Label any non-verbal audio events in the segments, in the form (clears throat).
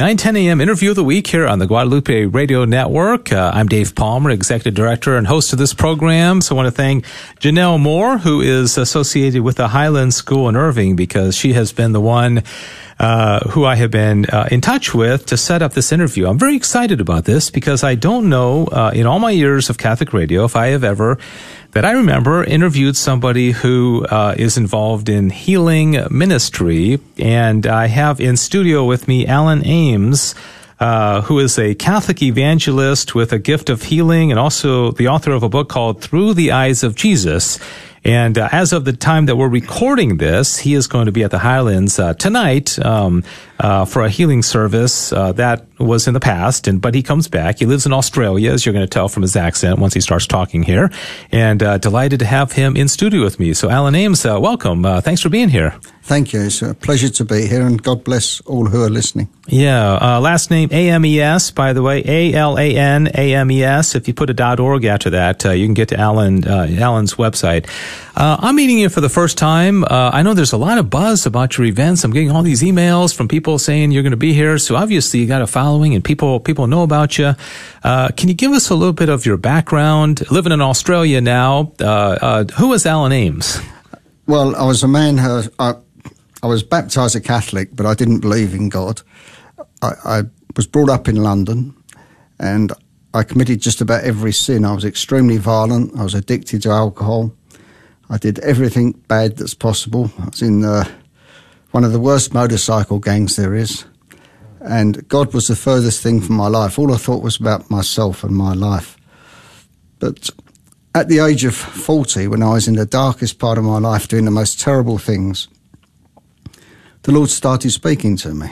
910 a.m. interview of the week here on the Guadalupe Radio Network. Uh, I'm Dave Palmer, executive director and host of this program. So I want to thank Janelle Moore, who is associated with the Highland School in Irving, because she has been the one uh, who I have been uh, in touch with to set up this interview. I'm very excited about this because I don't know uh, in all my years of Catholic radio if I have ever that I remember interviewed somebody who uh, is involved in healing ministry, and I have in studio with me Alan Ames. Uh, who is a Catholic evangelist with a gift of healing and also the author of a book called Through the Eyes of Jesus. And uh, as of the time that we're recording this, he is going to be at the Highlands uh, tonight um, uh, for a healing service uh, that was in the past. And but he comes back. He lives in Australia, as you're going to tell from his accent once he starts talking here. And uh, delighted to have him in studio with me. So, Alan Ames, uh, welcome. thanks for being here. Thank you. It's a pleasure to be here, and God bless all who are listening. Yeah. last name A M E S, by the way, A L A N A M E S. If you put a .org after that, you can get to Alan Alan's website. Uh, I'm meeting you for the first time. Uh, I know there's a lot of buzz about your events. I'm getting all these emails from people saying you're going to be here. So obviously you got a following and people, people know about you. Uh, can you give us a little bit of your background? Living in Australia now, uh, uh, who Alan Ames? Well, I was a man who, I, I was baptized a Catholic, but I didn't believe in God. I, I was brought up in London and I committed just about every sin. I was extremely violent. I was addicted to alcohol. I did everything bad that's possible. I was in uh, one of the worst motorcycle gangs there is. And God was the furthest thing from my life. All I thought was about myself and my life. But at the age of 40, when I was in the darkest part of my life doing the most terrible things, the Lord started speaking to me.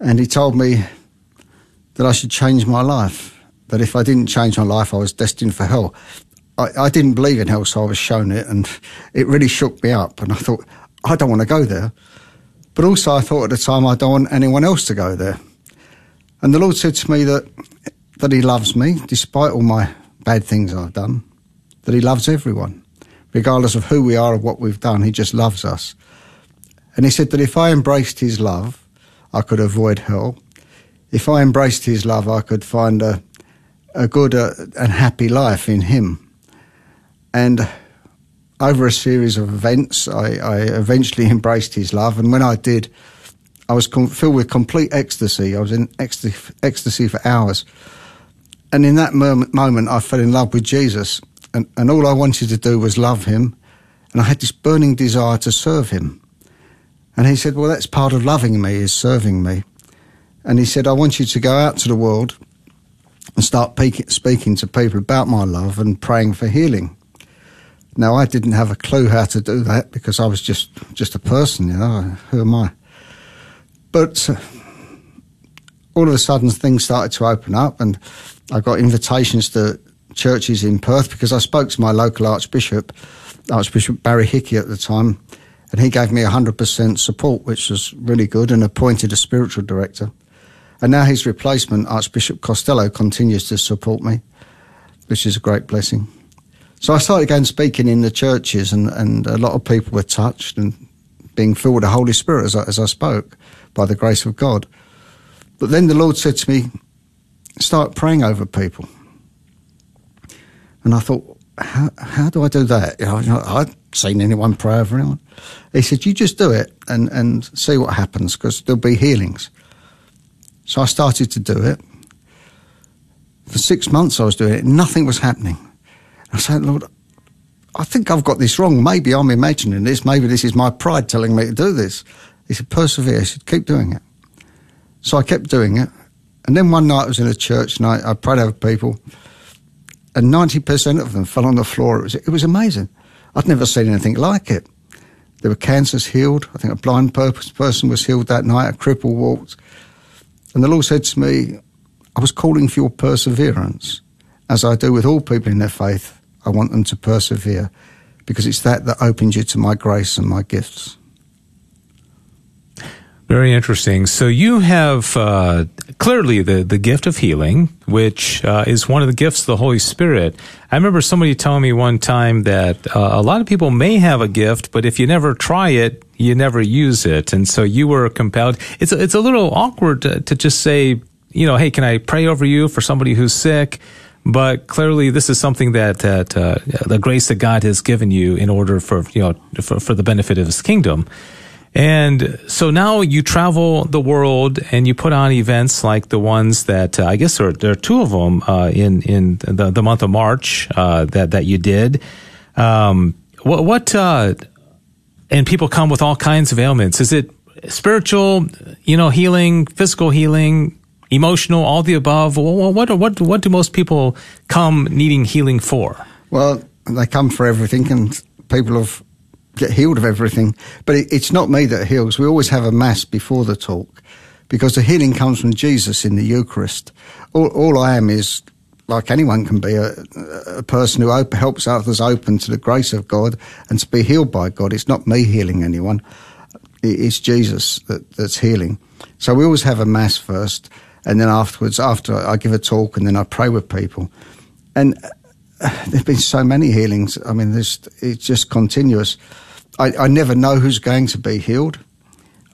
And He told me that I should change my life, that if I didn't change my life, I was destined for hell. I, I didn't believe in hell, so I was shown it, and it really shook me up. And I thought, I don't want to go there. But also, I thought at the time, I don't want anyone else to go there. And the Lord said to me that that He loves me, despite all my bad things I've done. That He loves everyone, regardless of who we are or what we've done. He just loves us. And He said that if I embraced His love, I could avoid hell. If I embraced His love, I could find a a good uh, and happy life in Him. And over a series of events, I, I eventually (laughs) embraced his love. And when I did, I was com- filled with complete ecstasy. I was in ecstasy, ecstasy for hours. And in that moment, moment, I fell in love with Jesus. And, and all I wanted to do was love him. And I had this burning desire to serve him. And he said, Well, that's part of loving me, is serving me. And he said, I want you to go out to the world and start speaking to people about my love and praying for healing. Now, I didn't have a clue how to do that because I was just, just a person, you know, who am I? But uh, all of a sudden, things started to open up, and I got invitations to churches in Perth because I spoke to my local Archbishop, Archbishop Barry Hickey at the time, and he gave me 100% support, which was really good, and appointed a spiritual director. And now his replacement, Archbishop Costelloe, continues to support me, which is a great blessing. So I started going speaking in the churches, and, and a lot of people were touched and being filled with the Holy Spirit as I, as I spoke by the grace of God. But then the Lord said to me, start praying over people. And I thought, how, how do I do that? You know, I seen anyone pray over anyone. He said, you just do it and, and see what happens because there'll be healings. So I started to do it. For six months I was doing it. Nothing was happening. I said, Lord, I think I've got this wrong. Maybe I'm imagining this. Maybe this is my pride telling me to do this. He said, persevere. He said, keep doing it. So I kept doing it. And then one night I was in a church and I, I prayed over people, and 90% of them fell on the floor. It was, it was amazing. I'd never seen anything like it. There were cancers healed. I think a blind person was healed that night, a cripple walked. And the Lord said to me, I was calling for your perseverance, as I do with all people in their faith. I want them to persevere because it's that that opens you to my grace and my gifts. Very interesting. So you have uh, clearly the, the gift of healing, which uh, is one of the gifts of the Holy Spirit. I remember somebody telling me one time that uh, a lot of people may have a gift, but if you never try it, you never use it. And so you were compelled. It's a, it's a little awkward to, to just say, you know, hey, can I pray over you for somebody who's sick? But clearly, this is something that that uh, the grace that God has given you in order for you know for, for the benefit of His kingdom. And so now you travel the world and you put on events like the ones that uh, I guess there are, there are two of them uh, in in the, the month of March uh, that that you did. Um, what what uh, and people come with all kinds of ailments. Is it spiritual, you know, healing, physical healing, emotional, all the above? What what what, what do most people come needing healing for? Well, they come for everything, and people have get healed of everything. But it, it's not me that heals. We always have a mass before the talk because the healing comes from Jesus in the Eucharist. All, all I am is, like anyone can be, a, a person who op- helps others open to the grace of God and to be healed by God. It's not me healing anyone. It's Jesus that, that's healing. So we always have a mass first, and then afterwards, after I give a talk, and then I pray with people. And uh, there've been so many healings. I mean, it's just continuous. I, I never know who's going to be healed.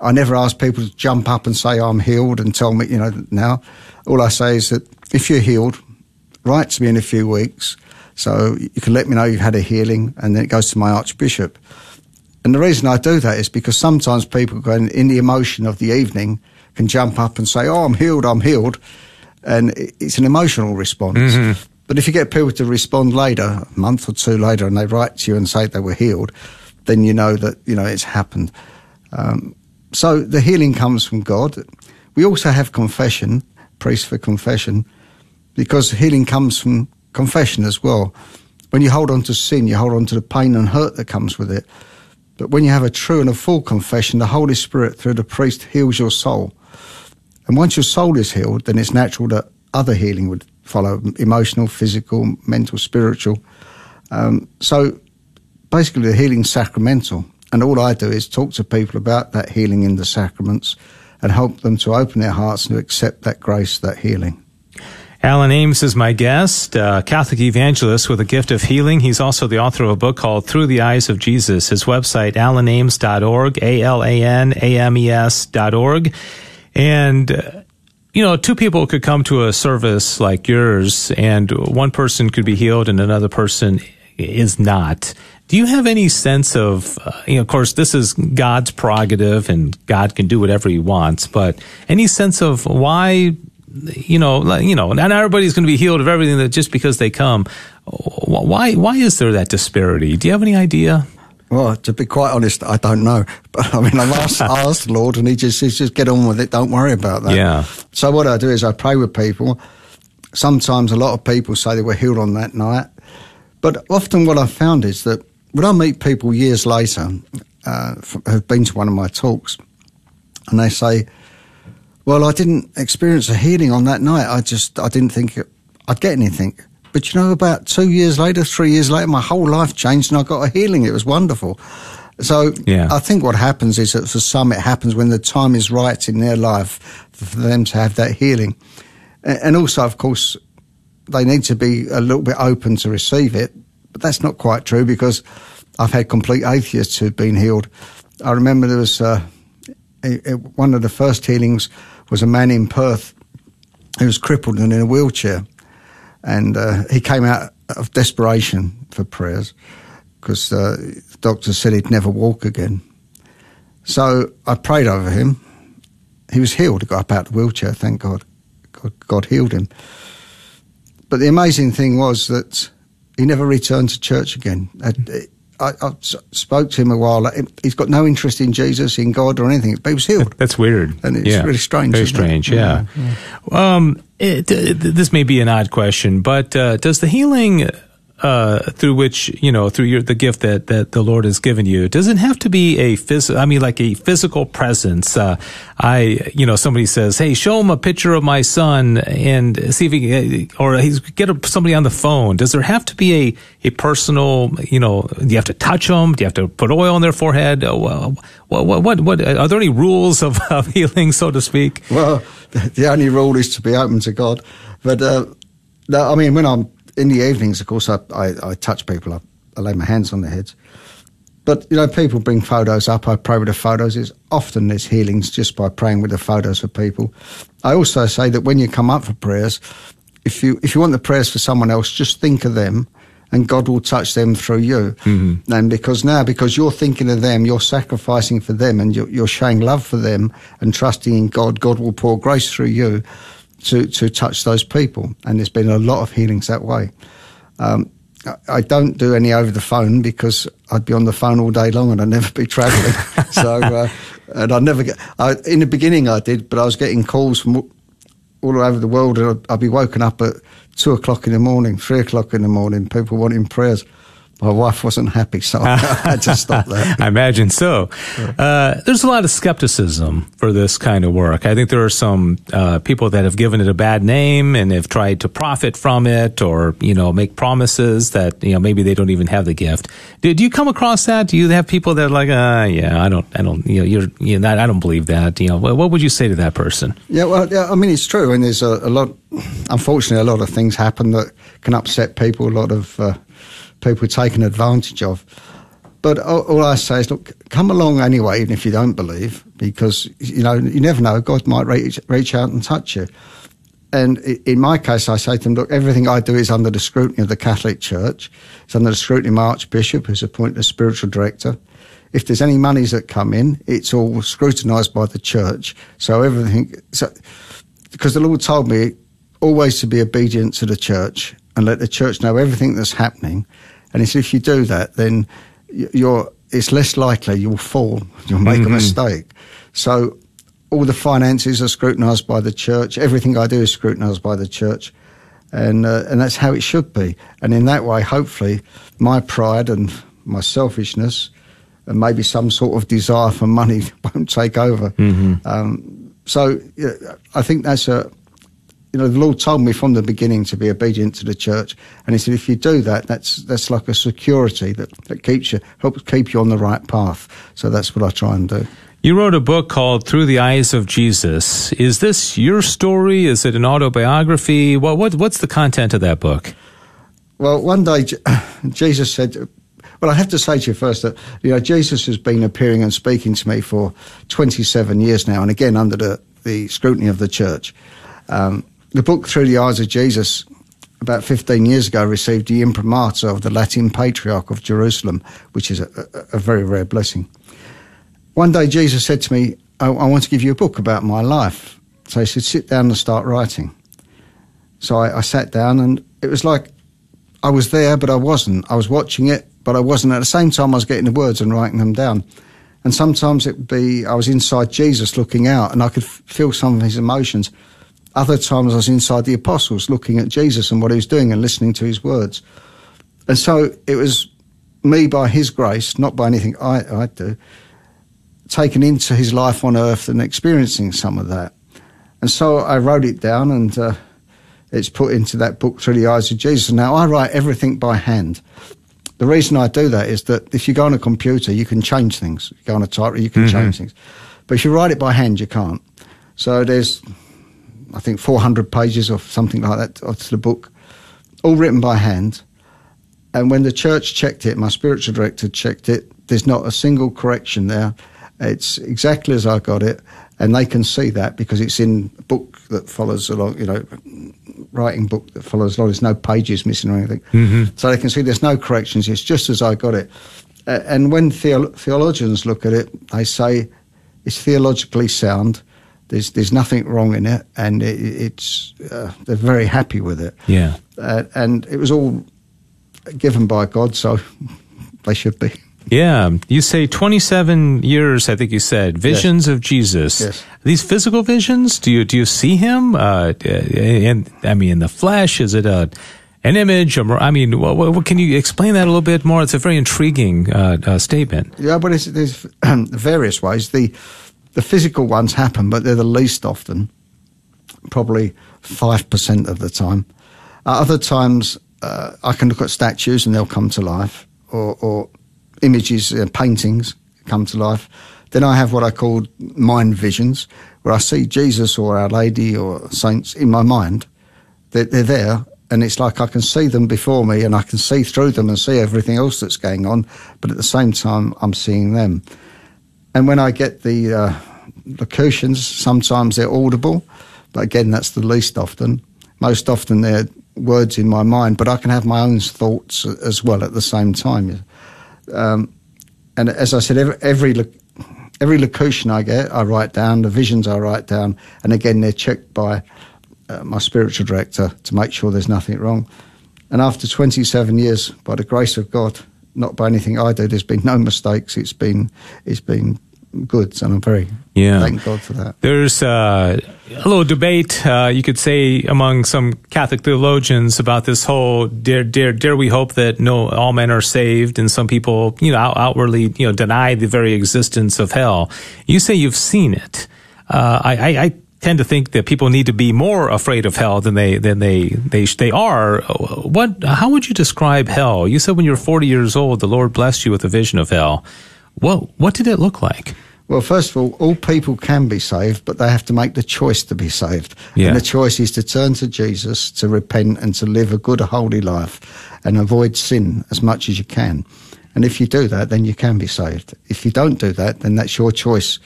I never ask people to jump up and say I'm healed and tell me, you know, now. All I say is that if you're healed, write to me in a few weeks so you can let me know you've had a healing and then it goes to my archbishop. And the reason I do that is because sometimes people going in the emotion of the evening can jump up and say, "Oh, I'm healed, I'm healed," and it's an emotional response. Mm-hmm. But if you get people to respond later, a month or two later, and they write to you and say they were healed, then you know that you know it's happened. Um, so the healing comes from God. We also have confession, priest for confession, because healing comes from confession as well. When you hold on to sin, you hold on to the pain and hurt that comes with it. But when you have a true and a full confession, the Holy Spirit through the priest heals your soul. And once your soul is healed, then it's natural that other healing would follow emotional, physical, mental, spiritual. Um, so basically the healing sacramental. And all I do is talk to people about that healing in the sacraments and help them to open their hearts and to accept that grace, that healing. Alan Ames is my guest, a Catholic evangelist with a gift of healing. He's also the author of a book called Through the Eyes of Jesus. His website, alanames.org, A-L-A-N-A-M-E-S dot org. And, uh, you know, two people could come to a service like yours and one person could be healed and another person is not. Do you have any sense of, uh, you know, of course, this is God's prerogative and God can do whatever he wants, but any sense of why, you know, you know, not everybody's going to be healed of everything that just because they come. Why, why is there that disparity? Do you have any idea? Well, to be quite honest, I don't know. (laughs) But I mean, I've asked, (laughs) asked the Lord and he just says, just get on with it. Don't worry about that. Yeah. So what I do is I pray with people. Sometimes a lot of people say they were healed on that night. But often what I've found is that when I meet people years later uh, who've been to one of my talks, and they say, "Well, I didn't experience a healing on that night. I just I didn't think I'd get anything." But you know, about two years later, three years later, my whole life changed, and I got a healing. It was wonderful. So yeah. I think what happens is that for some, it happens when the time is right in their life for them to have that healing, and also, of course, they need to be a little bit open to receive it but that's not quite true because I've had complete atheists who've been healed. I remember there was uh, a, a, one of the first healings was a man in Perth who was crippled and in a wheelchair, and uh, he came out of desperation for prayers because uh, the doctor said he'd never walk again. So I prayed over him. He was healed. He got up out of the wheelchair. Thank God. God, God healed him. But the amazing thing was that he never returned to church again. I, I, spoke to him a while. He's got no interest in Jesus, in God, or anything. But he was healed. That's weird. And it's yeah. really strange. Very strange. Yeah. yeah. yeah. Um, it, this may be an odd question, but uh, does the healing uh, through which you know through your the gift that that the Lord has given you It doesn't have to be a physical? I mean, like a physical presence. Uh, I you know somebody says, "Hey, show him a picture of my son and see if he or he's get a, somebody on the phone." Does there have to be a a personal? You know, do you have to touch them? Do you have to put oil on their forehead? Uh, what what what, what are there any rules of, (laughs) of healing, so to speak? Well, (laughs) the only rule is to be open to God, but. Uh, I mean, when I'm in the evenings, of course, I, I, I touch people. I, I, lay my hands on their heads. But, you know, people bring photos up. I pray with the photos. It's often there's healings just by praying with the photos for people. I also say that when you come up for prayers, if you, if you want the prayers for someone else, just think of them and God will touch them through you. Mm-hmm. And because now, because you're thinking of them, you're sacrificing for them and you're, you're showing love for them and trusting in God, God will pour grace through you to, to touch those people. And there's been a lot of healings that way. Um, I don't do any over the phone because I'd be on the phone all day long and I'd never be travelling. (laughs) so, uh, and I'd never get, I, in the beginning I did, but I was getting calls from all over the world and I'd, I'd be woken up at two o'clock in the morning, three o'clock in the morning, people wanting prayers my wife wasn't happy, so I (laughs) had to stop that. I imagine so. Uh, there's a lot of skepticism for this kind of work. I think there are some uh, people that have given it a bad name and have tried to profit from it, or you know, make promises that you know maybe they don't even have the gift. Do, do you come across that? Do you have people that are like, uh, yeah, I don't, I don't, you know, you're, you know, I don't believe that. You know, what, what would you say to that person? Yeah, well, yeah, I mean, it's true, and there's a, a lot. Unfortunately, a lot of things happen that can upset people. A lot of uh, people taken advantage of. But all I say is, look, come along anyway, even if you don't believe, because you know you never know. God might reach, reach out and touch you. And in my case, I say to them, look, everything I do is under the scrutiny of the Catholic Church. It's under the scrutiny of my Archbishop, who's appointed as spiritual director. If there's any monies that come in, it's all scrutinised by the Church. So everything, so, because the Lord told me always to be obedient to the Church and let the Church know everything that's happening and if you do that, then you're, it's less likely you'll fall, you'll make mm-hmm. a mistake. So all the finances are scrutinised by the church. Everything I do is scrutinised by the church. And, uh, and that's how it should be. And in that way, hopefully, my pride and my selfishness and maybe some sort of desire for money (laughs) won't take over. Mm-hmm. Um, so yeah, I think that's a, you know, the Lord told me from the beginning to be obedient to the church, and He said, if you do that, that's that's like a security that, that keeps you helps keep you on the right path. So that's what I try and do. You wrote a book called Through the Eyes of Jesus. Is this your story? Is it an autobiography? Well, what what's the content of that book? Well, one day (sighs) Jesus said, well, I have to say to you first that you know Jesus has been appearing and speaking to me for 27 years now, and again under the, the scrutiny of the church. Um, the book Through the Eyes of Jesus, about 15 years ago, received the imprimatur of the Latin Patriarch of Jerusalem, which is a, a, a very rare blessing. One day, Jesus said to me, I, I, want to give you a book about my life. So he said, sit down and start writing. So I, I sat down, and it was like I was there, but I wasn't. I was watching it, but I wasn't. At the same time, I was getting the words and writing them down. And sometimes it would be I was inside Jesus looking out, and I could feel some of his emotions. Other times I was inside the apostles looking at Jesus and what he was doing and listening to his words. And so it was me by his grace, not by anything I, I do, taken into his life on earth and experiencing some of that. And so I wrote it down and uh, it's put into that book through the eyes of Jesus. Now I write everything by hand. The reason I do that is that if you go on a computer, you can change things. You go on a typewriter, you can mm-hmm. change things. But if you write it by hand, you can't. So there's I think 400 pages or something like that of the book, all written by hand. And when the church checked it, my spiritual director checked it, there's not a single correction there. It's exactly as I got it. And they can see that because it's in a book that follows along, you know, writing book that follows along. There's no pages missing or anything. Mm-hmm. So they can see there's no corrections. It's just as I got it. Uh, and when theolo- theologians look at it, they say it's theologically sound there's there's nothing wrong in it, and it, it's uh, they're very happy with it. Yeah, uh, and it was all given by God, so (laughs) they should be. Yeah, you say 27 years. I think you said visions yes. of Jesus. Yes. These physical visions. Do you do you see him? Uh, and I mean, in the flesh. Is it a an image. Or, I mean, what, what, can you explain that a little bit more? It's a very intriguing uh, uh, statement. Yeah, but there's (clears throat) various ways. The the physical ones happen, but they're the least often. Probably five percent of the time. Uh, other times, uh, I can look at statues and they'll come to life, or, or images, uh, paintings come to life. Then I have what I call mind visions, where I see Jesus or Our Lady or saints in my mind. They're, they're there, and it's like I can see them before me, and I can see through them and see everything else that's going on. But at the same time, I'm seeing them. And when I get the uh, locutions, sometimes they're audible, but again, that's the least often. Most often, they're words in my mind, but I can have my own thoughts as well at the same time. Um, and as I said, every, every every locution I get, I write down. The visions I write down, and again, they're checked by uh, my spiritual director to make sure there's nothing wrong. And after 27 years, by the grace of God, not by anything I do, there's been no mistakes. It's been it's been good, and I'm very yeah. thank God for that. There's uh, a little debate, uh, you could say, among some Catholic theologians about this whole dare, dare, dare we hope that no all men are saved, and some people, you know, out, outwardly, you know, deny the very existence of hell. You say you've seen it. Uh, I, I, I tend to think that people need to be more afraid of hell than they than they they they are. What? How would you describe hell? You said when you were 40 years old, the Lord blessed you with a vision of hell. What what did it look like? Well, first of all, all people can be saved, but they have to make the choice to be saved. Yeah. And the choice is to turn to Jesus, to repent, and to live a good, holy life and avoid sin as much as you can. And if you do that, then you can be saved. If you don't do that, then that's your choice.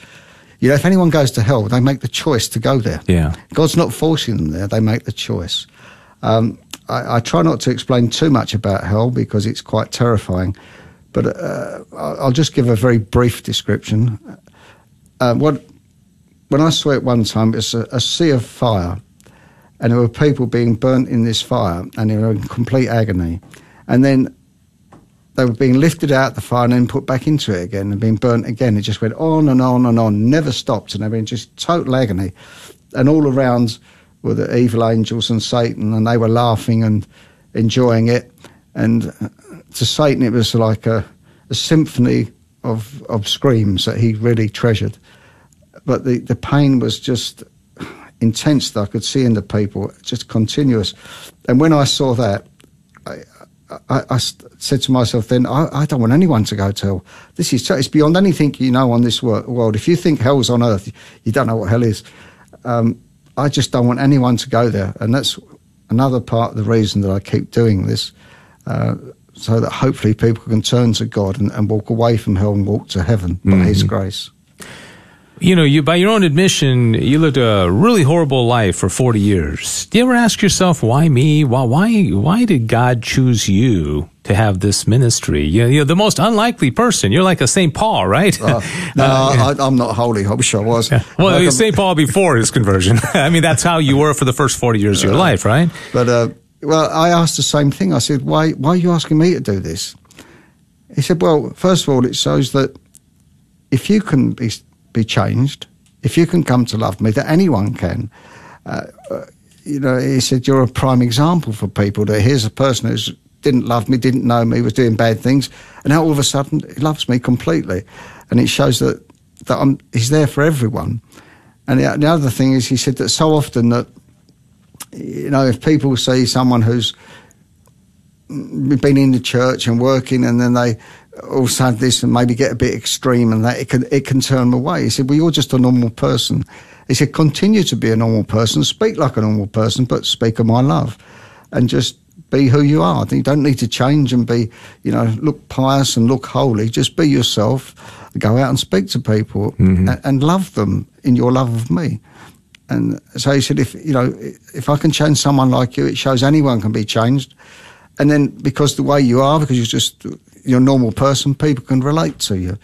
You know, if anyone goes to hell, they make the choice to go there. Yeah. God's not forcing them there, they make the choice. Um, I, I, try not to explain too much about hell because it's quite terrifying, but uh, I'll just give a very brief description uh, what when I saw it one time, it's a, a, sea of fire, and there were people being burnt in this fire, and they were in complete agony. And then they were being lifted out the fire and then put back into it again and being burnt again. It just went on and on and on, never stopped, and they were in just total agony. And all around were the evil angels and Satan, and they were laughing and enjoying it. And uh, to Satan, it was like a, a symphony of, of screams that he really treasured. But the, the pain was just intense that I could see in the people, just continuous. And when I saw that, I, I, said to myself then, I, I, don't want anyone to go to hell. This is it's beyond anything you know on this world. If you think hell's on earth, you don't know what hell is. Um, I just don't want anyone to go there, and that's another part of the reason that I keep doing this. Uh, so that hopefully people can turn to God and, and walk away from hell and walk to heaven by mm-hmm. His grace. You know, you by your own admission, you lived a really horrible life for forty years. Do you ever ask yourself, why me? Why why why did God choose you to have this ministry? You're, you're the most unlikely person. You're like a St. Paul, right? Uh, (laughs) no, uh, I, am not holy. I wish I was. Yeah. Well, like St. Paul before his conversion. (laughs) I mean, that's how you were for the first forty years of your life, right? But uh, well, I asked the same thing. I said, why, why are you asking me to do this? He said, well, first of all, it shows that if you can be, be changed, if you can come to love me, that anyone can. Uh, uh, you know, he said, you're a prime example for people that here's a person who didn't love me, didn't know me, was doing bad things, and now all of a sudden he loves me completely. And it shows that, that I'm, he's there for everyone. And the, the other thing is, he said that so often that you know, if people see someone who's been in the church and working, and then they also have this and maybe get a bit extreme, and that it can it can turn them away. He said, "Well, you're just a normal person." He said, "Continue to be a normal person, speak like a normal person, but speak of my love, and just." Be who you are. You don't need to change and be, you know, look pious and look holy. Just be yourself. Go out and speak to people mm-hmm. and, and love them in your love of me. And so he said, if you know, if I can change someone like you, it shows anyone can be changed. And then because the way you are, because you're just you're a normal person, people can relate to you.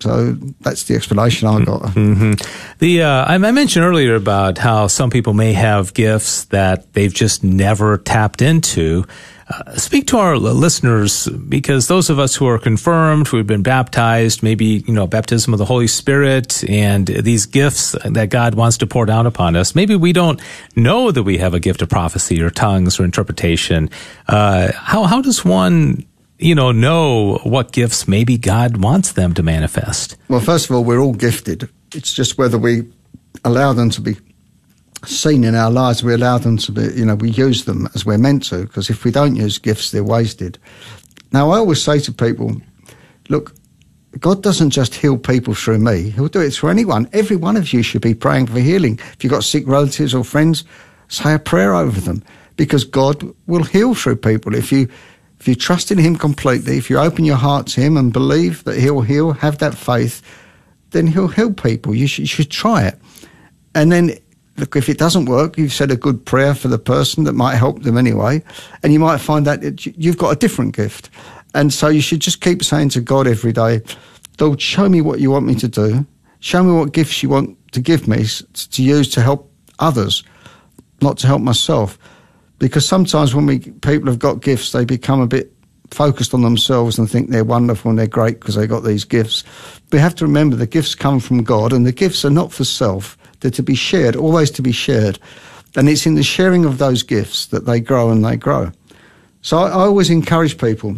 So that's the explanation I got. Mm-hmm. The uh, I mentioned earlier about how some people may have gifts that they've just never tapped into. Uh, speak to our listeners because those of us who are confirmed, who have been baptized, maybe you know baptism of the Holy Spirit, and these gifts that God wants to pour down upon us. Maybe we don't know that we have a gift of prophecy or tongues or interpretation. Uh, how how does one you know know what gifts maybe God wants them to manifest? Well, first of all, we're all gifted. It's just whether we allow them to be seen in our lives, we allow them to be, you know, we use them as we're meant to, because if we don't use gifts, they're wasted. Now, I always say to people, look, God doesn't just heal people through me, He'll do it through anyone. Every one of you should be praying for healing. If you've got sick relatives or friends, say a prayer over them, because God will heal through people. If you if you trust in Him completely, if you open your heart to Him and believe that He'll heal, have that faith, then He'll heal people. You should, you should try it. And then look, if it doesn't work, you've said a good prayer for the person that might help them anyway, and you might find that you've got a different gift. And so you should just keep saying to God every day, Lord, show me what you want me to do. Show me what gifts you want to give me to use to help others, not to help myself. Because sometimes when we people have got gifts, they become a bit focused on themselves and think they're wonderful and they're great because they got these gifts. We have to remember the gifts come from God, and the gifts are not for self. They're to be shared, always to be shared. And it's in the sharing of those gifts that they grow and they grow. So I, I always encourage people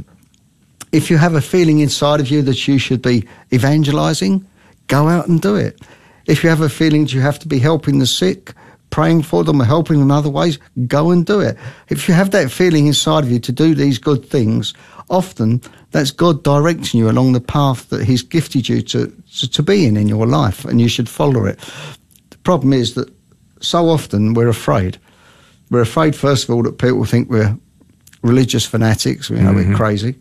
if you have a feeling inside of you that you should be evangelizing, go out and do it. If you have a feeling that you have to be helping the sick, praying for them or helping them in other ways, go and do it. If you have that feeling inside of you to do these good things, often that's God directing you along the path that He's gifted you to, to, to be in in your life, and you should follow it The problem is that so often we're afraid. We're afraid, first of all, that people think we're religious fanatics, you know, mm-hmm. we're crazy.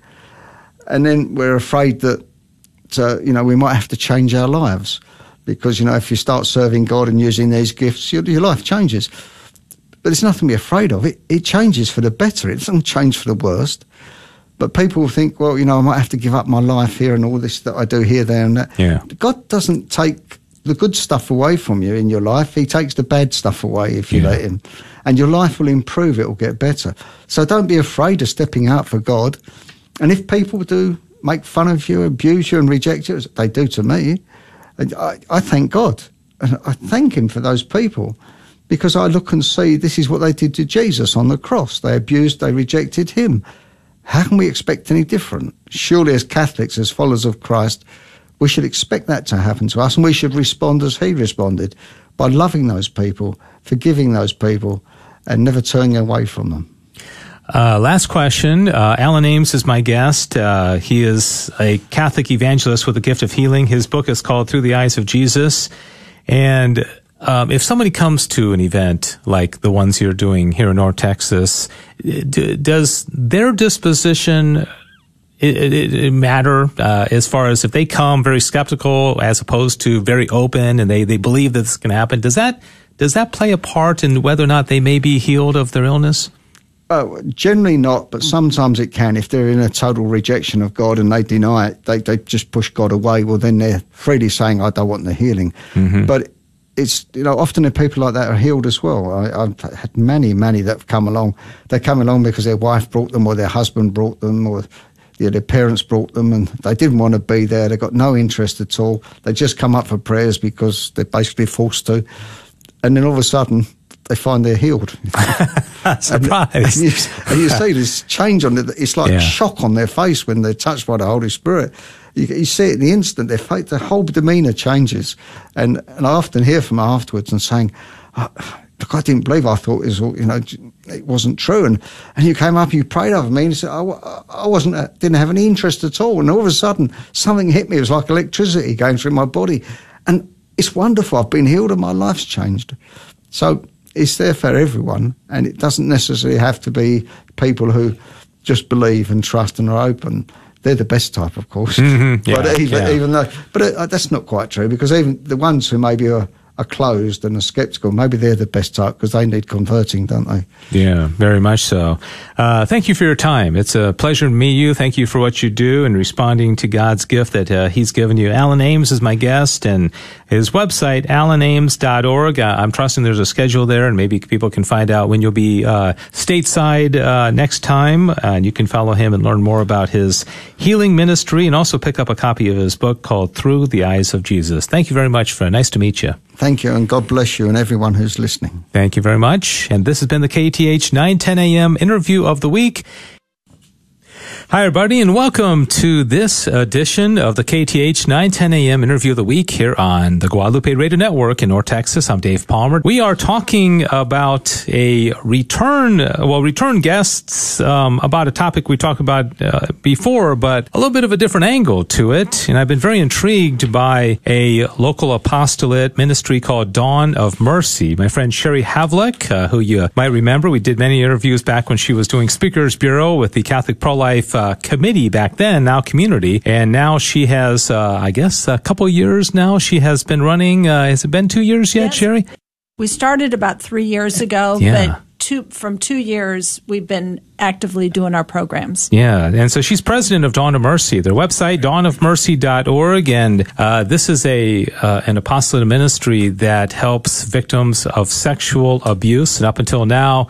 And then we're afraid that, uh, you know, we might have to change our lives. Because, you know, if you start serving God and using these gifts, your, your life changes. But there's nothing to be afraid of. It, it changes for the better. It doesn't change for the worst. But people think, well, you know, I might have to give up my life here and all this that I do here, there, and that. Yeah. God doesn't take the good stuff away from you in your life. He takes the bad stuff away if you yeah. let him. And your life will improve, it will get better. So don't be afraid of stepping out for God. And if people do make fun of you, abuse you, and reject you, as they do to me, I, I thank God. And I thank Him for those people because I look and see this is what they did to Jesus on the cross. They abused, they rejected Him. How can we expect any different? Surely, as Catholics, as followers of Christ, we should expect that to happen to us, and we should respond as he responded by loving those people, forgiving those people, and never turning away from them. Uh, last question. Uh, Alan Ames is my guest. Uh, he is a Catholic evangelist with the gift of healing. His book is called Through the Eyes of Jesus. And um, if somebody comes to an event like the ones you're doing here in North Texas, d- does their disposition it, it, it matter uh, as far as if they come very skeptical as opposed to very open and they, they believe that this can happen. Does that does that play a part in whether or not they may be healed of their illness? Uh, generally not, but sometimes it can. If they're in a total rejection of God and they deny it, they, they just push God away. Well, then they're freely saying, "I don't want the healing." Mm-hmm. But it's you know often the people like that are healed as well. I, have had many, many that have come along. They come along because their wife brought them, or their husband brought them, or their parents brought them and they didn't want to be there. They got no interest at all. They just come up for prayers because they're basically forced to. And then all of a sudden, they find they're healed. (laughs) Surprise! And, and, you, and, you, see this change on it. It's like yeah. shock on their face when they're touched by the Holy Spirit. You, you see it in the instant. Their face, their whole demeanour changes. And and I often hear from them afterwards and saying, oh, look, I didn't believe. I thought it was, you know, it wasn't true. And, and you came up and you prayed over me and you said, I, I wasn't, uh, didn't have any interest at all. And all of a sudden, something hit me. It was like electricity going through my body. And it's wonderful. I've been healed and my life's changed. So it's there for everyone. And it doesn't necessarily have to be people who just believe and trust and are open. They're the best type, of course. Mm-hmm. (laughs) Yeah, but even, yeah. even though, but uh, that's not quite true because even the ones who maybe are are closed and are skeptical. Maybe they're the best type because they need converting, don't they? Yeah, very much so. Uh, thank you for your time. It's a pleasure to meet you. Thank you for what you do and responding to God's gift that uh, He's given you. Alan Ames is my guest, and his website, alanames.org. Uh, I'm trusting there's a schedule there, and maybe people can find out when you'll be uh, stateside uh, next time. and you can follow him and learn more about his healing ministry and also pick up a copy of his book called Through the Eyes of Jesus. Thank you very much, friend. Nice to meet you. Thank you, and God bless you and everyone who's listening. Thank you very much. And this has been the KATH 910 AM interview of the week. Hi, everybody, and welcome to this edition of the KATH 910 AM interview of the week here on the Guadalupe Radio Network in North Texas. I'm Dave Palmer. We are talking about a return, well, return guests um, about a topic we talked about uh, before, but a little bit of a different angle to it. And I've been very intrigued by a local apostolate ministry called Dawn of Mercy. My friend Sherry Havlick, uh, who you might remember, we did many interviews back when she was doing Speakers Bureau with the Catholic Pro Life uh, committee back then, now community, and now she has, uh, I guess, a couple years now. She has been running. Uh, has it been two years yet, yes. Sherry? We started about three years (laughs) ago, yeah. but two from two years we've been actively doing our programs. Yeah, and so she's president of Dawn of Mercy. Their website, dawnofmercy.org, and uh, this is a uh, an apostolate ministry that helps victims of sexual abuse. And up until now,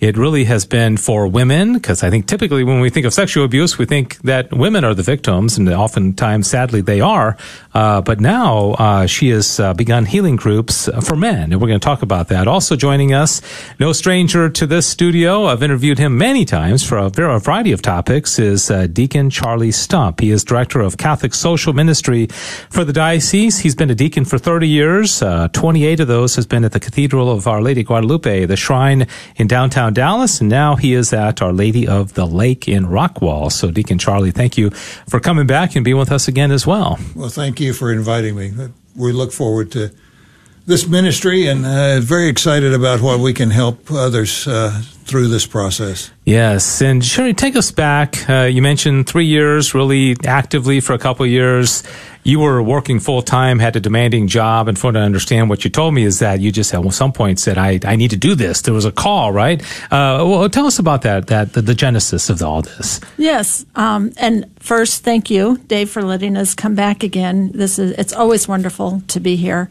it really has been for women, because I think typically when we think of sexual abuse, we think that women are the victims, and oftentimes, sadly, they are. Uh, but now uh, she has uh, begun healing groups for men, and we're going to talk about that. Also joining us, no stranger to this studio, I've interviewed him many times for a, variety of topics, is uh, Deacon Charlie Stump. He is director of Catholic Social Ministry for the diocese. He's been a deacon for 30 years. Uh, 28 of those has been at the Cathedral of Our Lady Guadalupe, the shrine in downtown Dallas, and now he is at Our Lady of the Lake in Rockwall. So, Deacon Charlie, thank you for coming back and being with us again as well. Well, thank you for inviting me. We look forward to this ministry and uh, very excited about what we can help others uh, through this process. Yes, and Sherry, take us back. Uh, you mentioned three years, really actively for a couple of years. You were working full time, had a demanding job, and for to understand what you told me is that you just at some point said, "I, I need to do this." There was a call, right? Uh, well, tell us about that, that the, the genesis of all this. Yes, um, and first, thank you, Dave, for letting us come back again. This is it's always wonderful to be here.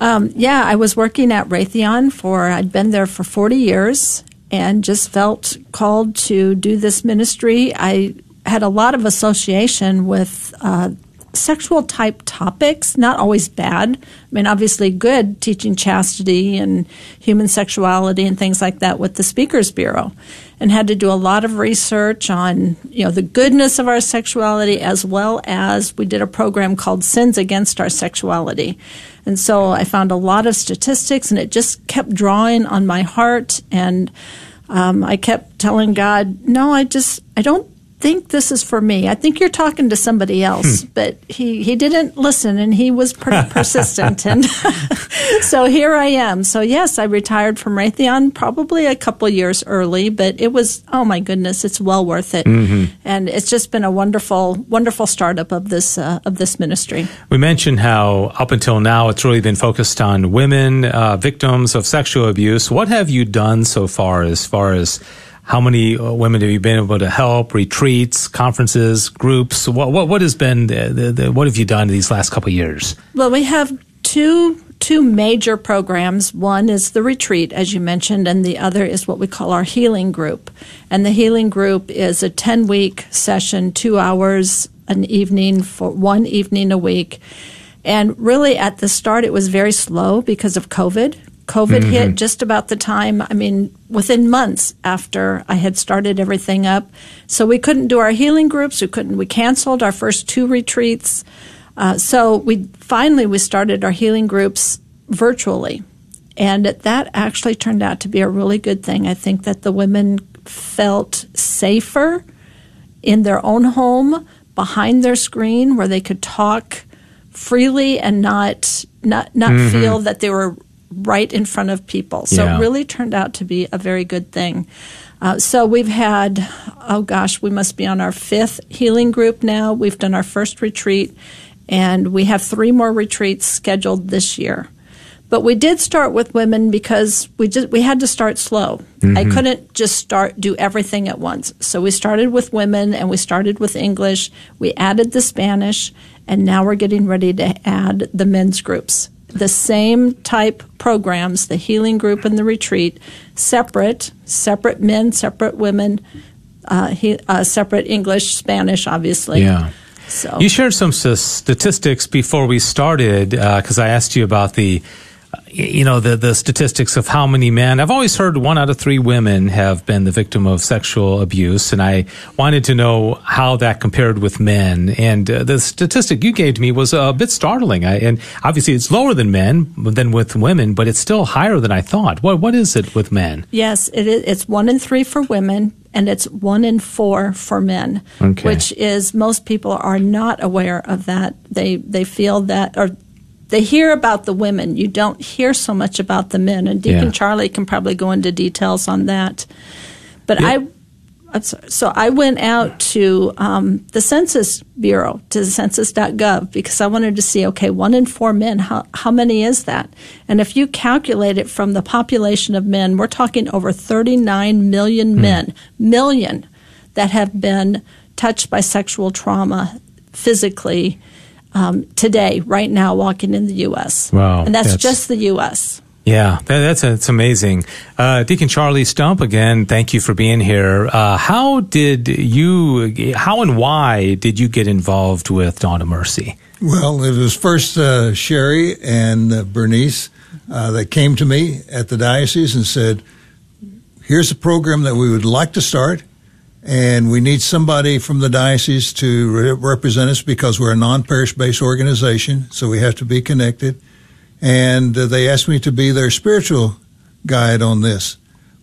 Um, yeah, I was working at Raytheon for, I'd been there for 40 years and just felt called to do this ministry. I had a lot of association with uh, sexual type topics, not always bad. I mean, obviously good teaching chastity and human sexuality and things like that with the Speakers Bureau and had to do a lot of research on, you know, the goodness of our sexuality as well as we did a program called Sins Against Our Sexuality. And so I found a lot of statistics and it just kept drawing on my heart and um, I kept telling God, no, I just, I don't think this is for me. I think you're talking to somebody else. Hmm. But he, he didn't listen and he was pretty (laughs) persistent. and (laughs) so here I am. So, yes, I retired from Raytheon probably a couple years early, but it was, oh my goodness, it's well worth it. Mm-hmm. And it's just been a wonderful, wonderful startup of this, uh, of this ministry. We mentioned how up until now it's really been focused on women, uh, victims of sexual abuse. What have you done so far as far as how many uh, women have you been able to help? Retreats, conferences, groups. What what, what has been the, the, the, what have you done these last couple of years? Well, we have two two major programs. One is the retreat, as you mentioned, and the other is what we call our healing group. And the healing group is a ten week session, two hours an evening for one evening a week. And really, at the start, it was very slow because of COVID. COVID mm-hmm. hit just about the time, I mean, within months after I had started everything up. So we couldn't do our healing groups. We couldn't, we canceled our first two retreats. Uh, so we finally, we started our healing groups virtually. And that actually turned out to be a really good thing. I think that the women felt safer in their own home behind their screen where they could talk freely and not not not mm-hmm. feel that they were right in front of people. So yeah. it really turned out to be a very good thing. Uh, so we've had, oh gosh, we must be on our fifth healing group now. We've done our first retreat, and we have three more retreats scheduled this year. But we did start with women because we just we had to start slow. I couldn't just start do everything at once. So we started with women and we started with English. We added the Spanish and now we're getting ready to add the men's groups. The same type programs, the healing group and the retreat, separate, separate men, separate women, uh, he, uh, separate English, Spanish, obviously. Yeah. So You shared some s- statistics before we started because I asked you about the, uh, you know, the the statistics of how many men. I've always heard one out of three women have been the victim of sexual abuse, and I wanted to know how that compared with men. And uh, the statistic you gave to me was a bit startling. I, and obviously, it's lower than men than with women, but it's still higher than I thought. What what is it with men? Yes, it is. It's one in three for women, and it's one in four for men. Okay. Which is most people are not aware of that. They they feel that or they hear about the women. You don't hear so much about the men. And Deacon Yeah. Charlie can probably go into details on that. But Yeah. I. I'm sorry. So I went out to um, the Census Bureau, to census.gov, because I wanted to see, okay, one in four men, how, how many is that? And if you calculate it from the population of men, we're talking over 39 million men, million, that have been touched by sexual trauma physically um, today, right now, walking in the U.S. Wow, And that's, that's- just the U.S. Yeah, that, that's that's amazing. Uh, Deacon Charlie Stump, again, thank you for being here. Uh, how did you, how and why did you get involved with Dawn of Mercy? Well, it was first uh, Sherry and uh, Bernice uh, that came to me at the diocese and said, "Here's a program that we would like to start, and we need somebody from the diocese to re- represent us because we're a non-parish based organization, so we have to be connected." And uh, they asked me to be their spiritual guide on this.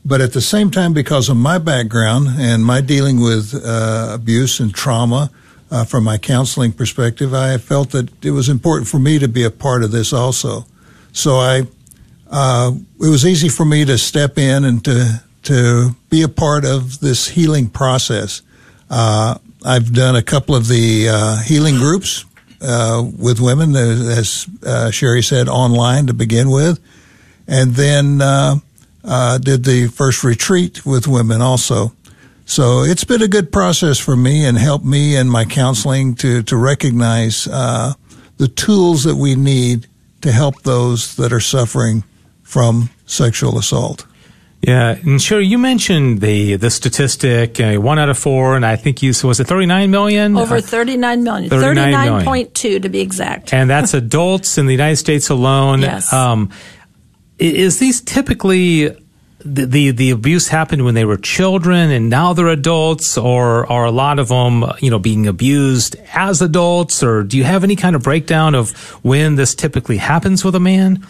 But at the same time, because of my background and my dealing with uh, abuse and trauma uh, from my counseling perspective, I felt that it was important for me to be a part of this also. So I, uh, it was easy for me to step in and to to be a part of this healing process. Uh, I've done a couple of the uh, healing groups uh, with women, uh, as uh, Sherry said, online to begin with, and then uh, did the first retreat with women also. So it's been a good process for me and helped me in my counseling to to recognize the tools that we need to help those that are suffering from sexual assault. Yeah, and sure. you mentioned the the statistic, uh, one out of four, and I think you was it thirty nine million Over Uh, 39 million. 39 million. 39.2 to be exact. and that's (laughs) adults in the United States alone. Yes. Um, is these typically the, the the abuse happened when they were children and now they're adults, or are a lot of them you know being abused as adults, or do you have any kind of breakdown of when this typically happens with a man?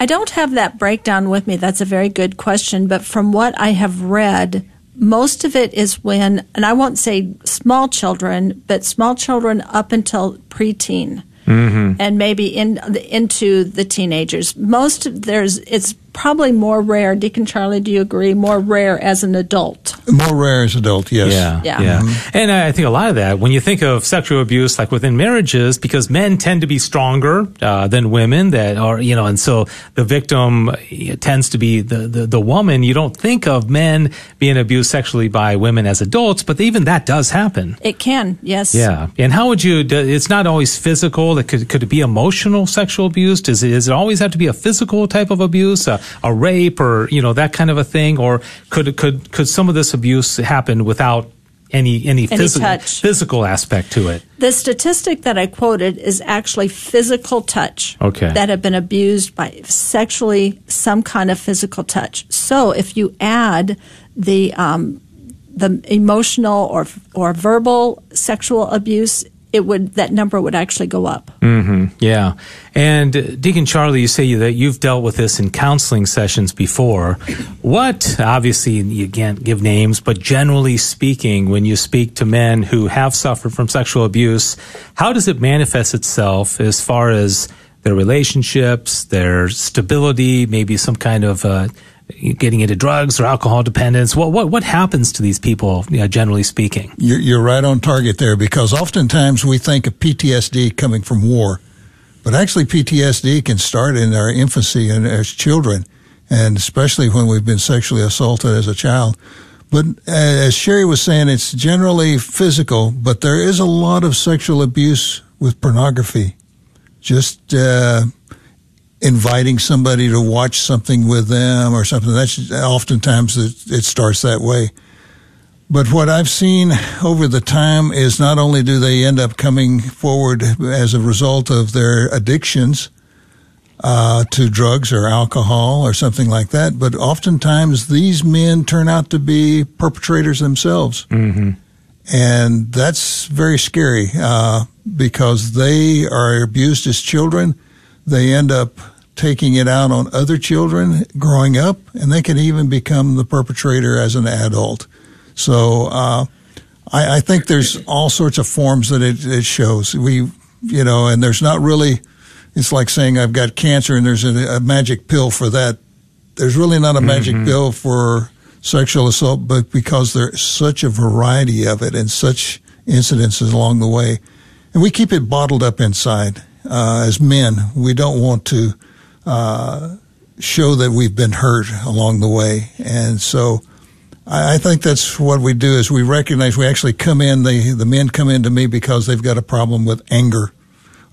I don't have that breakdown with me. That's a very good question. But from what I have read, most of it is when, and I won't say small children, but small children up until preteen. Mm-hmm. And maybe in into the teenagers. Most of- there's it's probably more rare. Deacon Charlie, do you agree? More rare as an adult. More rare as an adult, yes. Yeah, Yeah. yeah. And I think a lot of that, when you think of sexual abuse, like within marriages, because men tend to be stronger uh, than women, that are you know, and so the victim uh, tends to be the, the the woman. You don't think of men being abused sexually by women as adults, but even that does happen. It can, yes. Yeah, and how would you? It's not always physical. It could could it be emotional sexual abuse? Does it, does it always have to be a physical type of abuse, a, a rape, or you know that kind of a thing, or could could could some of this abuse happen without any any, physical touch. physical aspect to it? The statistic that I quoted is actually physical touch. Okay. That have been abused by sexually some kind of physical touch. So if you add the um, the emotional or or verbal sexual abuse, it would that number would actually go up. Yeah. And uh, Deacon Charlie, you say that you've dealt with this in counseling sessions before. What, obviously, you can't give names, but generally speaking, when you speak to men who have suffered from sexual abuse, how does it manifest itself as far as their relationships, their stability, maybe some kind of uh, getting into drugs or alcohol dependence? What, what, what happens to these people, you know, generally speaking? You're, you're right on target there because oftentimes we think of PTSD coming from war, But actually, PTSD can start in our infancy and as children, and especially when we've been sexually assaulted as a child. But uh, as Sherry was saying, it's generally physical, but there is a lot of sexual abuse with pornography. Just uh, inviting somebody to watch something with them or something. That's oftentimes it, it starts that way. But what I've seen over the time is not only do they end up coming forward as a result of their addictions uh, to drugs or alcohol or something like that, but oftentimes these men turn out to be perpetrators themselves. Mm-hmm. And that's very scary uh, because they are abused as children. They end up taking it out on other children growing up, and they can even become the perpetrator as an adult. So uh, I, I, think there's all sorts of forms that it, it, shows. We, you know, and there's not really. It's like saying I've got cancer and there's a, a magic pill for that. There's really not a magic mm-hmm. pill for sexual assault, but because there's such a variety of it and such incidences along the way, and we keep it bottled up inside. Uh, as men, we don't want to uh, show that we've been hurt along the way, and so I, I think that's what we do is we recognize we actually come in, the, the men come in to me because they've got a problem with anger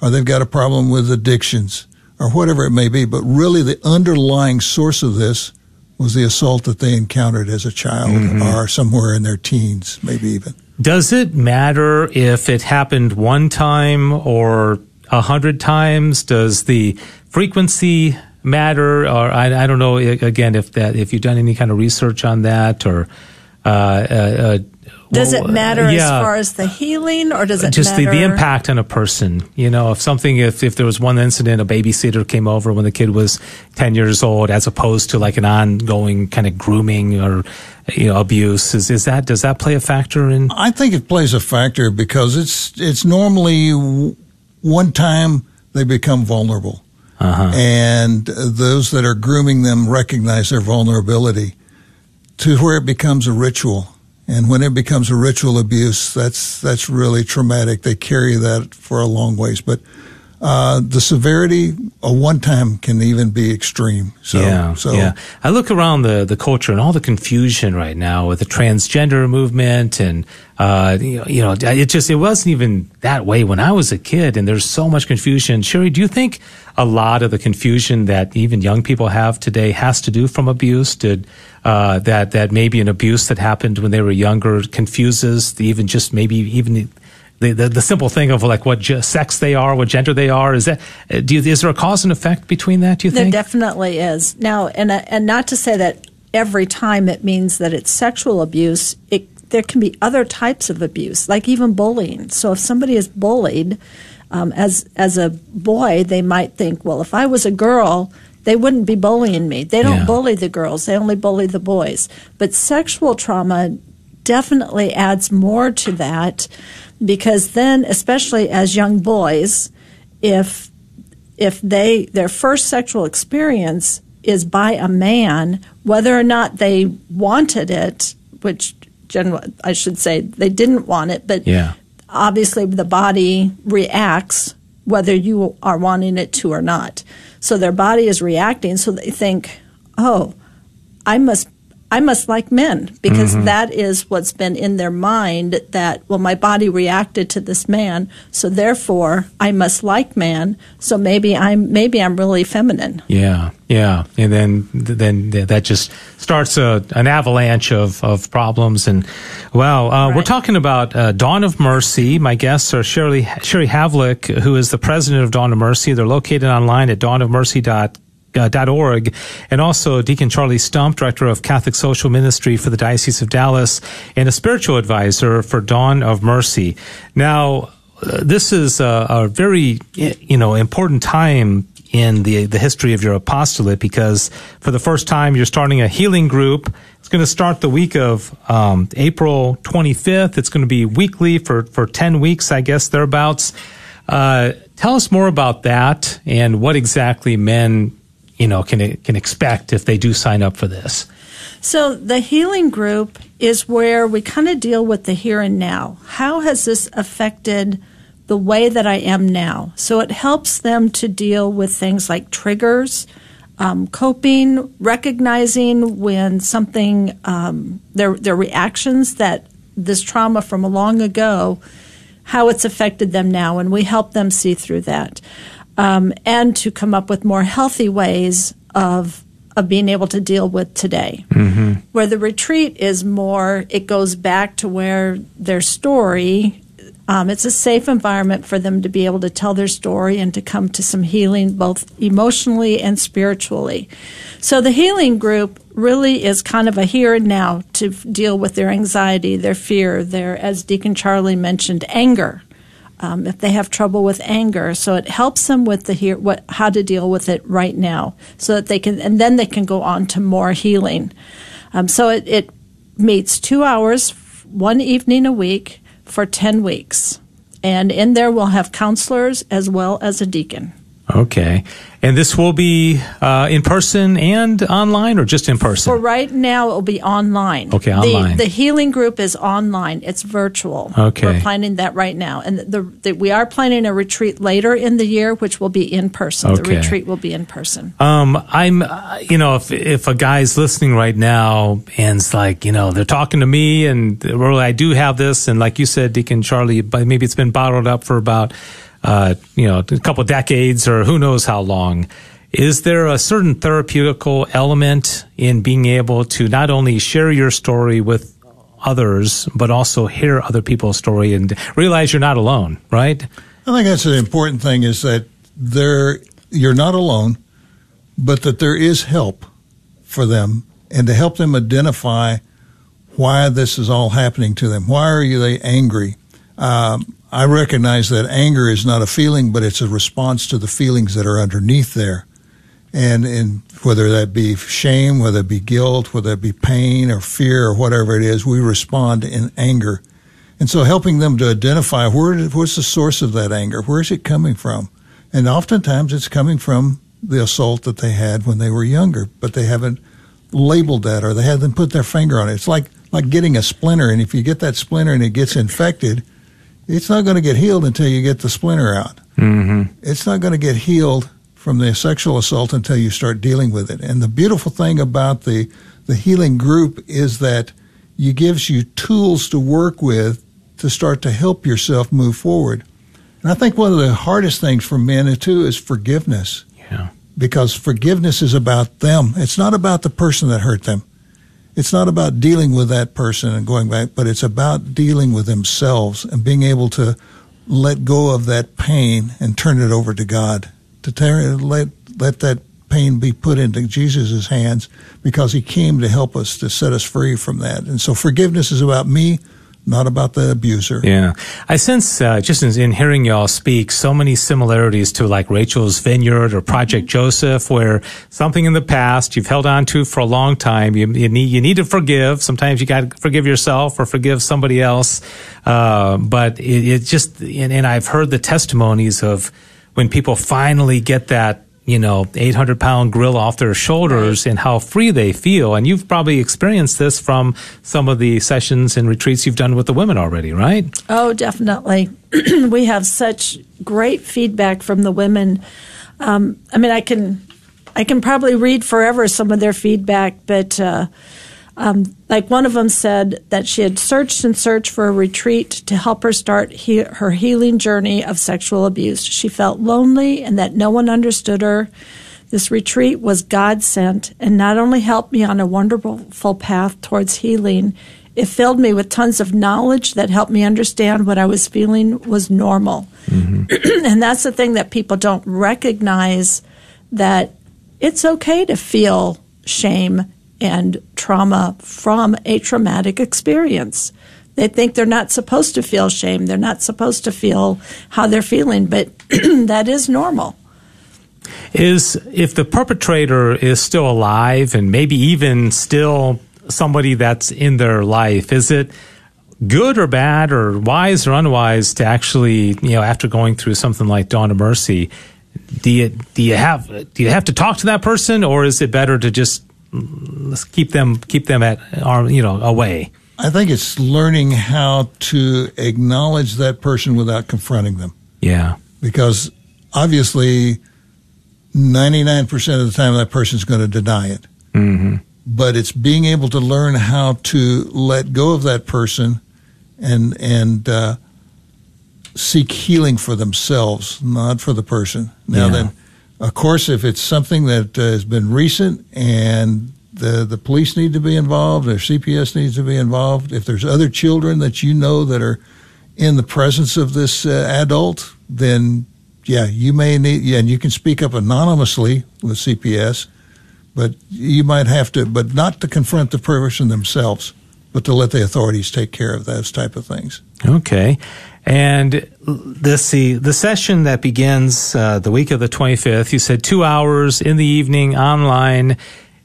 or they've got a problem with addictions or whatever it may be. But really the underlying source of this was the assault that they encountered as a child mm-hmm. or somewhere in their teens, maybe even. Does it matter if it happened one time or a hundred times? Does the frequency matter, or I, I don't know again if that if you've done any kind of research on that, or uh, uh, uh does well, it matter yeah, as far as the healing, or does it just matter? The, the impact on a person? You know, if something, if if there was one incident, a babysitter came over when the kid was ten years old, as opposed to like an ongoing kind of grooming or you know abuse, is is that does that play a factor in? I think it plays a factor because it's it's normally one time they become vulnerable. Uh-huh. And those that are grooming them recognize their vulnerability to where it becomes a ritual. And when it becomes a ritual abuse, that's that's really traumatic. They carry that for a long ways. But uh, the severity a one time can even be extreme. So, yeah, so yeah. I look around the the culture and all the confusion right now with the transgender movement, and uh, you know, it just it wasn't even that way when I was a kid, and there's so much confusion. Sherry, do you think a lot of the confusion that even young people have today has to do from abuse? Did uh, that that maybe an abuse that happened when they were younger confuses even just maybe even the, the, the, simple thing of like what sex they are, what gender they are. Is that uh, do you, is there a cause and effect between that? Do you there think there definitely is now, and uh, and not to say that every time it means that it's sexual abuse. It there can be other types of abuse, like even bullying. So if somebody is bullied um, as as a boy, they might think, well, if I was a girl, they wouldn't be bullying me. They don't yeah. bully the girls; they only bully the boys. But sexual trauma definitely adds more to that because then, especially as young boys, if if they their first sexual experience is by a man, whether or not they wanted it, which general I should say they didn't want it, but yeah. obviously the body reacts whether you are wanting it to or not. So their body is reacting, so they think, "Oh, I must I must like men because mm-hmm. that is what's been in their mind that, well, my body reacted to this man, so therefore I must like man. So maybe I'm, maybe I'm really feminine. Yeah. Yeah. And then, then that just starts a, an avalanche of, of problems. And well, uh, right. we're talking about uh, Dawn of Mercy. My guests are Sherry, Sherry Havlick, who is the president of Dawn of Mercy. They're located online at dawnofmercy.com uh, .org, and also Deacon Charlie Stump, Director of Catholic Social Ministry for the Diocese of Dallas, and a spiritual advisor for Dawn of Mercy. Now, uh, this is a, a, very, you know, important time in the the history of your apostolate because for the first time you're starting a healing group. It's going to start the week of um, April 25th. It's going to be weekly for for 10 weeks, I guess thereabouts. Uh, tell us more about that and what exactly men you know can can expect if they do sign up for this? So the healing group is where we kind of deal with the here and now. How has this affected the way that I am now. So it helps them to deal with things like triggers, um, coping, recognizing when something, um, their, their reactions that this trauma from a long ago, how it's affected them now, and we help them see through that. Um, and to come up with more healthy ways of of being able to deal with today. Mm-hmm. Where the retreat is more, it goes back to where their story um, it's a safe environment for them to be able to tell their story and to come to some healing, both emotionally and spiritually. So the healing group really is kind of a here and now to deal with their anxiety, their fear, their, as Deacon Charlie mentioned, anger. Um, if they have trouble with anger, so it helps them with the what, how to deal with it right now, so that they can, and then they can go on to more healing. Um, so it, it meets two hours, one evening a week for 10 weeks. And in there, we'll have counselors as well as a deacon. Okay. And this will be uh, in person and online, or just in person? For right now, it will be online. Okay, online. The, the healing group is online. It's virtual. Okay. We're planning that right now, and the, the, we are planning a retreat later in the year, which will be in person. Okay. The retreat will be in person. Um, I'm, uh, you know, if if a guy's listening right now and it's like, you know, they're talking to me, and really, I do have this, and like you said, Deacon Charlie, but maybe it's been bottled up for about uh, you know, a couple decades or who knows how long. Is there a certain therapeutical element in being able to not only share your story with others, but also hear other people's story and realize you're not alone, right? I think that's an important thing is that there, you're not alone, but that there is help for them and to help them identify why this is all happening to them. Why are they angry? Um, I recognize that anger is not a feeling, but it's a response to the feelings that are underneath there. And, and whether that be shame, whether it be guilt, whether it be pain or fear or whatever it is, we respond in anger. And so helping them to identify where, what's the source of that anger? Where is it coming from? And oftentimes it's coming from the assault that they had when they were younger, but they haven't labeled that or they haven't put their finger on it. It's like, like getting a splinter. And if you get that splinter and it gets infected, it's not going to get healed until you get the splinter out. Mm-hmm. It's not going to get healed from the sexual assault until you start dealing with it. And the beautiful thing about the the healing group is that it gives you tools to work with to start to help yourself move forward. And I think one of the hardest things for men too is forgiveness. Yeah. Because forgiveness is about them. It's not about the person that hurt them it's not about dealing with that person and going back, but it's about dealing with themselves and being able to let go of that pain and turn it over to God. To let let that pain be put into Jesus' hands because He came to help us to set us free from that. And so forgiveness is about me not about the abuser. Yeah. I sense, uh, just in, hearing y'all speak, so many similarities to like Rachel's Vineyard or Project Joseph, where something in the past you've held on to for a long time, you, you need, you need to forgive. Sometimes you got to forgive yourself or forgive somebody else. Uh, but it, it just, and, and I've heard the testimonies of when people finally get that you know, 800 pound grill off their shoulders right. and how free they feel. And you've probably experienced this from some of the sessions and retreats you've done with the women already, right? Oh, definitely. (clears throat) we have such great feedback from the women. Um, I mean, I can, I can probably read forever some of their feedback, but, uh, um, like one of them said that she had searched and searched for a retreat to help her start he- her healing journey of sexual abuse. She felt lonely and that no one understood her. This retreat was God sent and not only helped me on a wonderful path towards healing, it filled me with tons of knowledge that helped me understand what I was feeling was normal. Mm-hmm. (clears throat) and that's the thing that people don't recognize that it's okay to feel shame and trauma from a traumatic experience. They think they're not supposed to feel shame. They're not supposed to feel how they're feeling, but (clears throat) that is normal. Is if the perpetrator is still alive and maybe even still somebody that's in their life, is it good or bad or wise or unwise to actually, you know, after going through something like Dawn of Mercy, do you do you have do you have to talk to that person or is it better to just let's keep them keep them at arm you know away i think it's learning how to acknowledge that person without confronting them Yeah. Because obviously, 99% of the time that person's going to deny it. Mm-hmm. But it's being able to learn how to let go of that person and, and, uh, seek healing for themselves, not for the person. Now Yeah. then, of course, if it's something that uh, has been recent and the the police need to be involved or CPS needs to be involved, if there's other children that you know that are in the presence of this uh, adult, then yeah, you may need yeah, and you can speak up anonymously with CPS, but you might have to, but not to confront the person themselves, but to let the authorities take care of those type of things. Okay. And this the the session that begins uh, the week of the 25th. You said two hours in the evening online.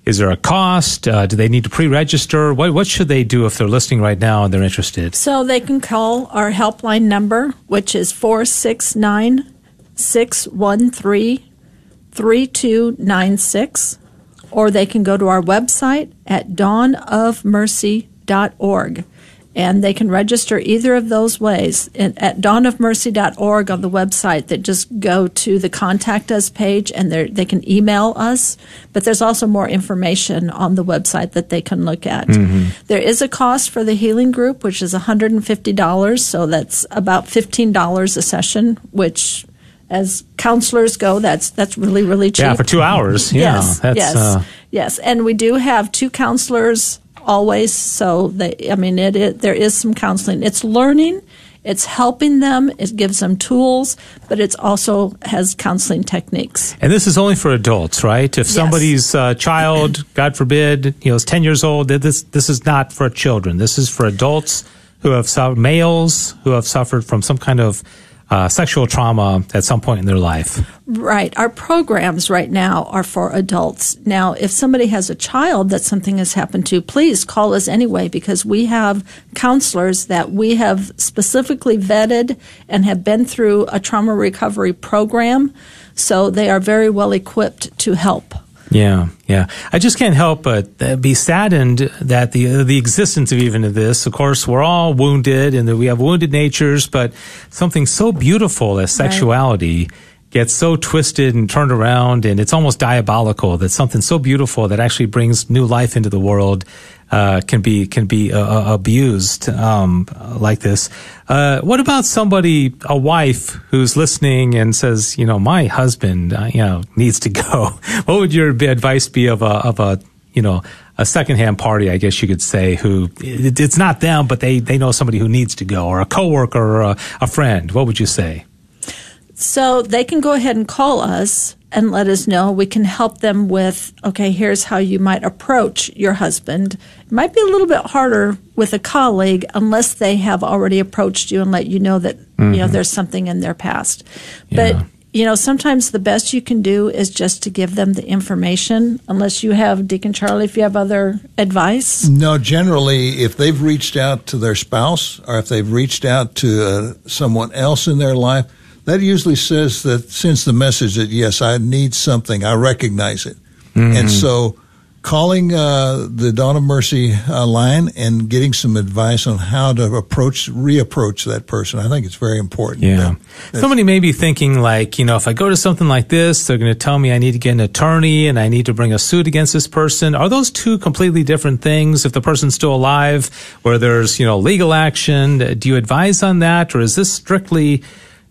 Is there a cost? Uh, do they need to pre-register? What what should they do if they're listening right now and they're interested? So they can call our helpline number, which is 469 613 3296, or they can go to our website at dawnofmercy.org. And they can register either of those ways at dawnofmercy.org on the website. That just go to the contact us page and they're- can email us. But there's also more information on the website that they can look at. There is a cost for the healing group, which is $150. So that's about $15 a session, which as counselors go, that's that's really really cheap. Yeah, for two hours. Yeah, yes, that's yes, uh, yes, and we do have two counselors always. So they, I mean, it, it there is some counseling. It's learning, it's helping them, it gives them tools, but it's also has counseling techniques. And this is only for adults, right? If Yes. somebody's uh, child, (clears throat) God forbid, you know, is ten years old, this this is not for children. This is for adults who have suffered, males who have suffered from some kind of uh, sexual trauma at some point in their life. Right. Our programs right now are for adults. Now, if somebody has a child that something has happened to, please call us anyway because we have counselors that we have specifically vetted and have been through a trauma recovery program. So they are very well equipped to help. Yeah, yeah. I just can't help but uh, be saddened that the uh, the existence of even of this. Of course, we're all wounded, and that we have wounded natures. But something so beautiful as Right. sexuality gets so twisted and turned around, and it's almost diabolical. That something so beautiful that actually brings new life into the world uh, can be can be uh, uh, abused um, like this. Uh, what about somebody, a wife who's listening and says, you know, my husband, uh, you know, needs to go. (laughs) what would your advice be of a of a you know a secondhand party, I guess you could say, who it, it's not them, but they they know somebody who needs to go, or a coworker, or a, a friend. What would you say? So they can go ahead and call us and let us know. We can help them with, okay, here's how you might approach your husband. It might be a little bit harder with a colleague unless they have already approached you and let you know that, you know, there's something in their past. Yeah. But, you know, sometimes the best you can do is just to give them the information, unless you have, Deacon Charlie, if you have other advice. No, generally, if they've reached out to their spouse or if they've reached out to uh, someone else in their life, that usually says that sends the message that yes, I need something, I recognize it, and so calling uh, the Dawn of Mercy uh, line and getting some advice on how to approach, reapproach that person, I think it's very important. Yeah. That- Somebody may be thinking like, you know, if I go to something like this, they're going to tell me I need to get an attorney and I need to bring a suit against this person. Are those two completely different things? If the person's still alive, where there's, you know, legal action, do you advise on that? Or is this strictly,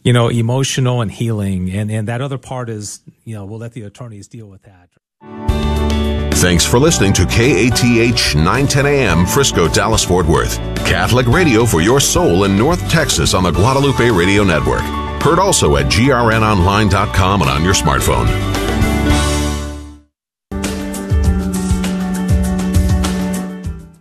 you know, emotional and healing? And, and that other part is, you know, we'll let the attorneys deal with that. Thanks for listening to KATH 910 AM Frisco, Dallas, Fort Worth. Catholic radio for your soul in North Texas on the Guadalupe Radio Network. Heard also at grnonline.com and on your smartphone.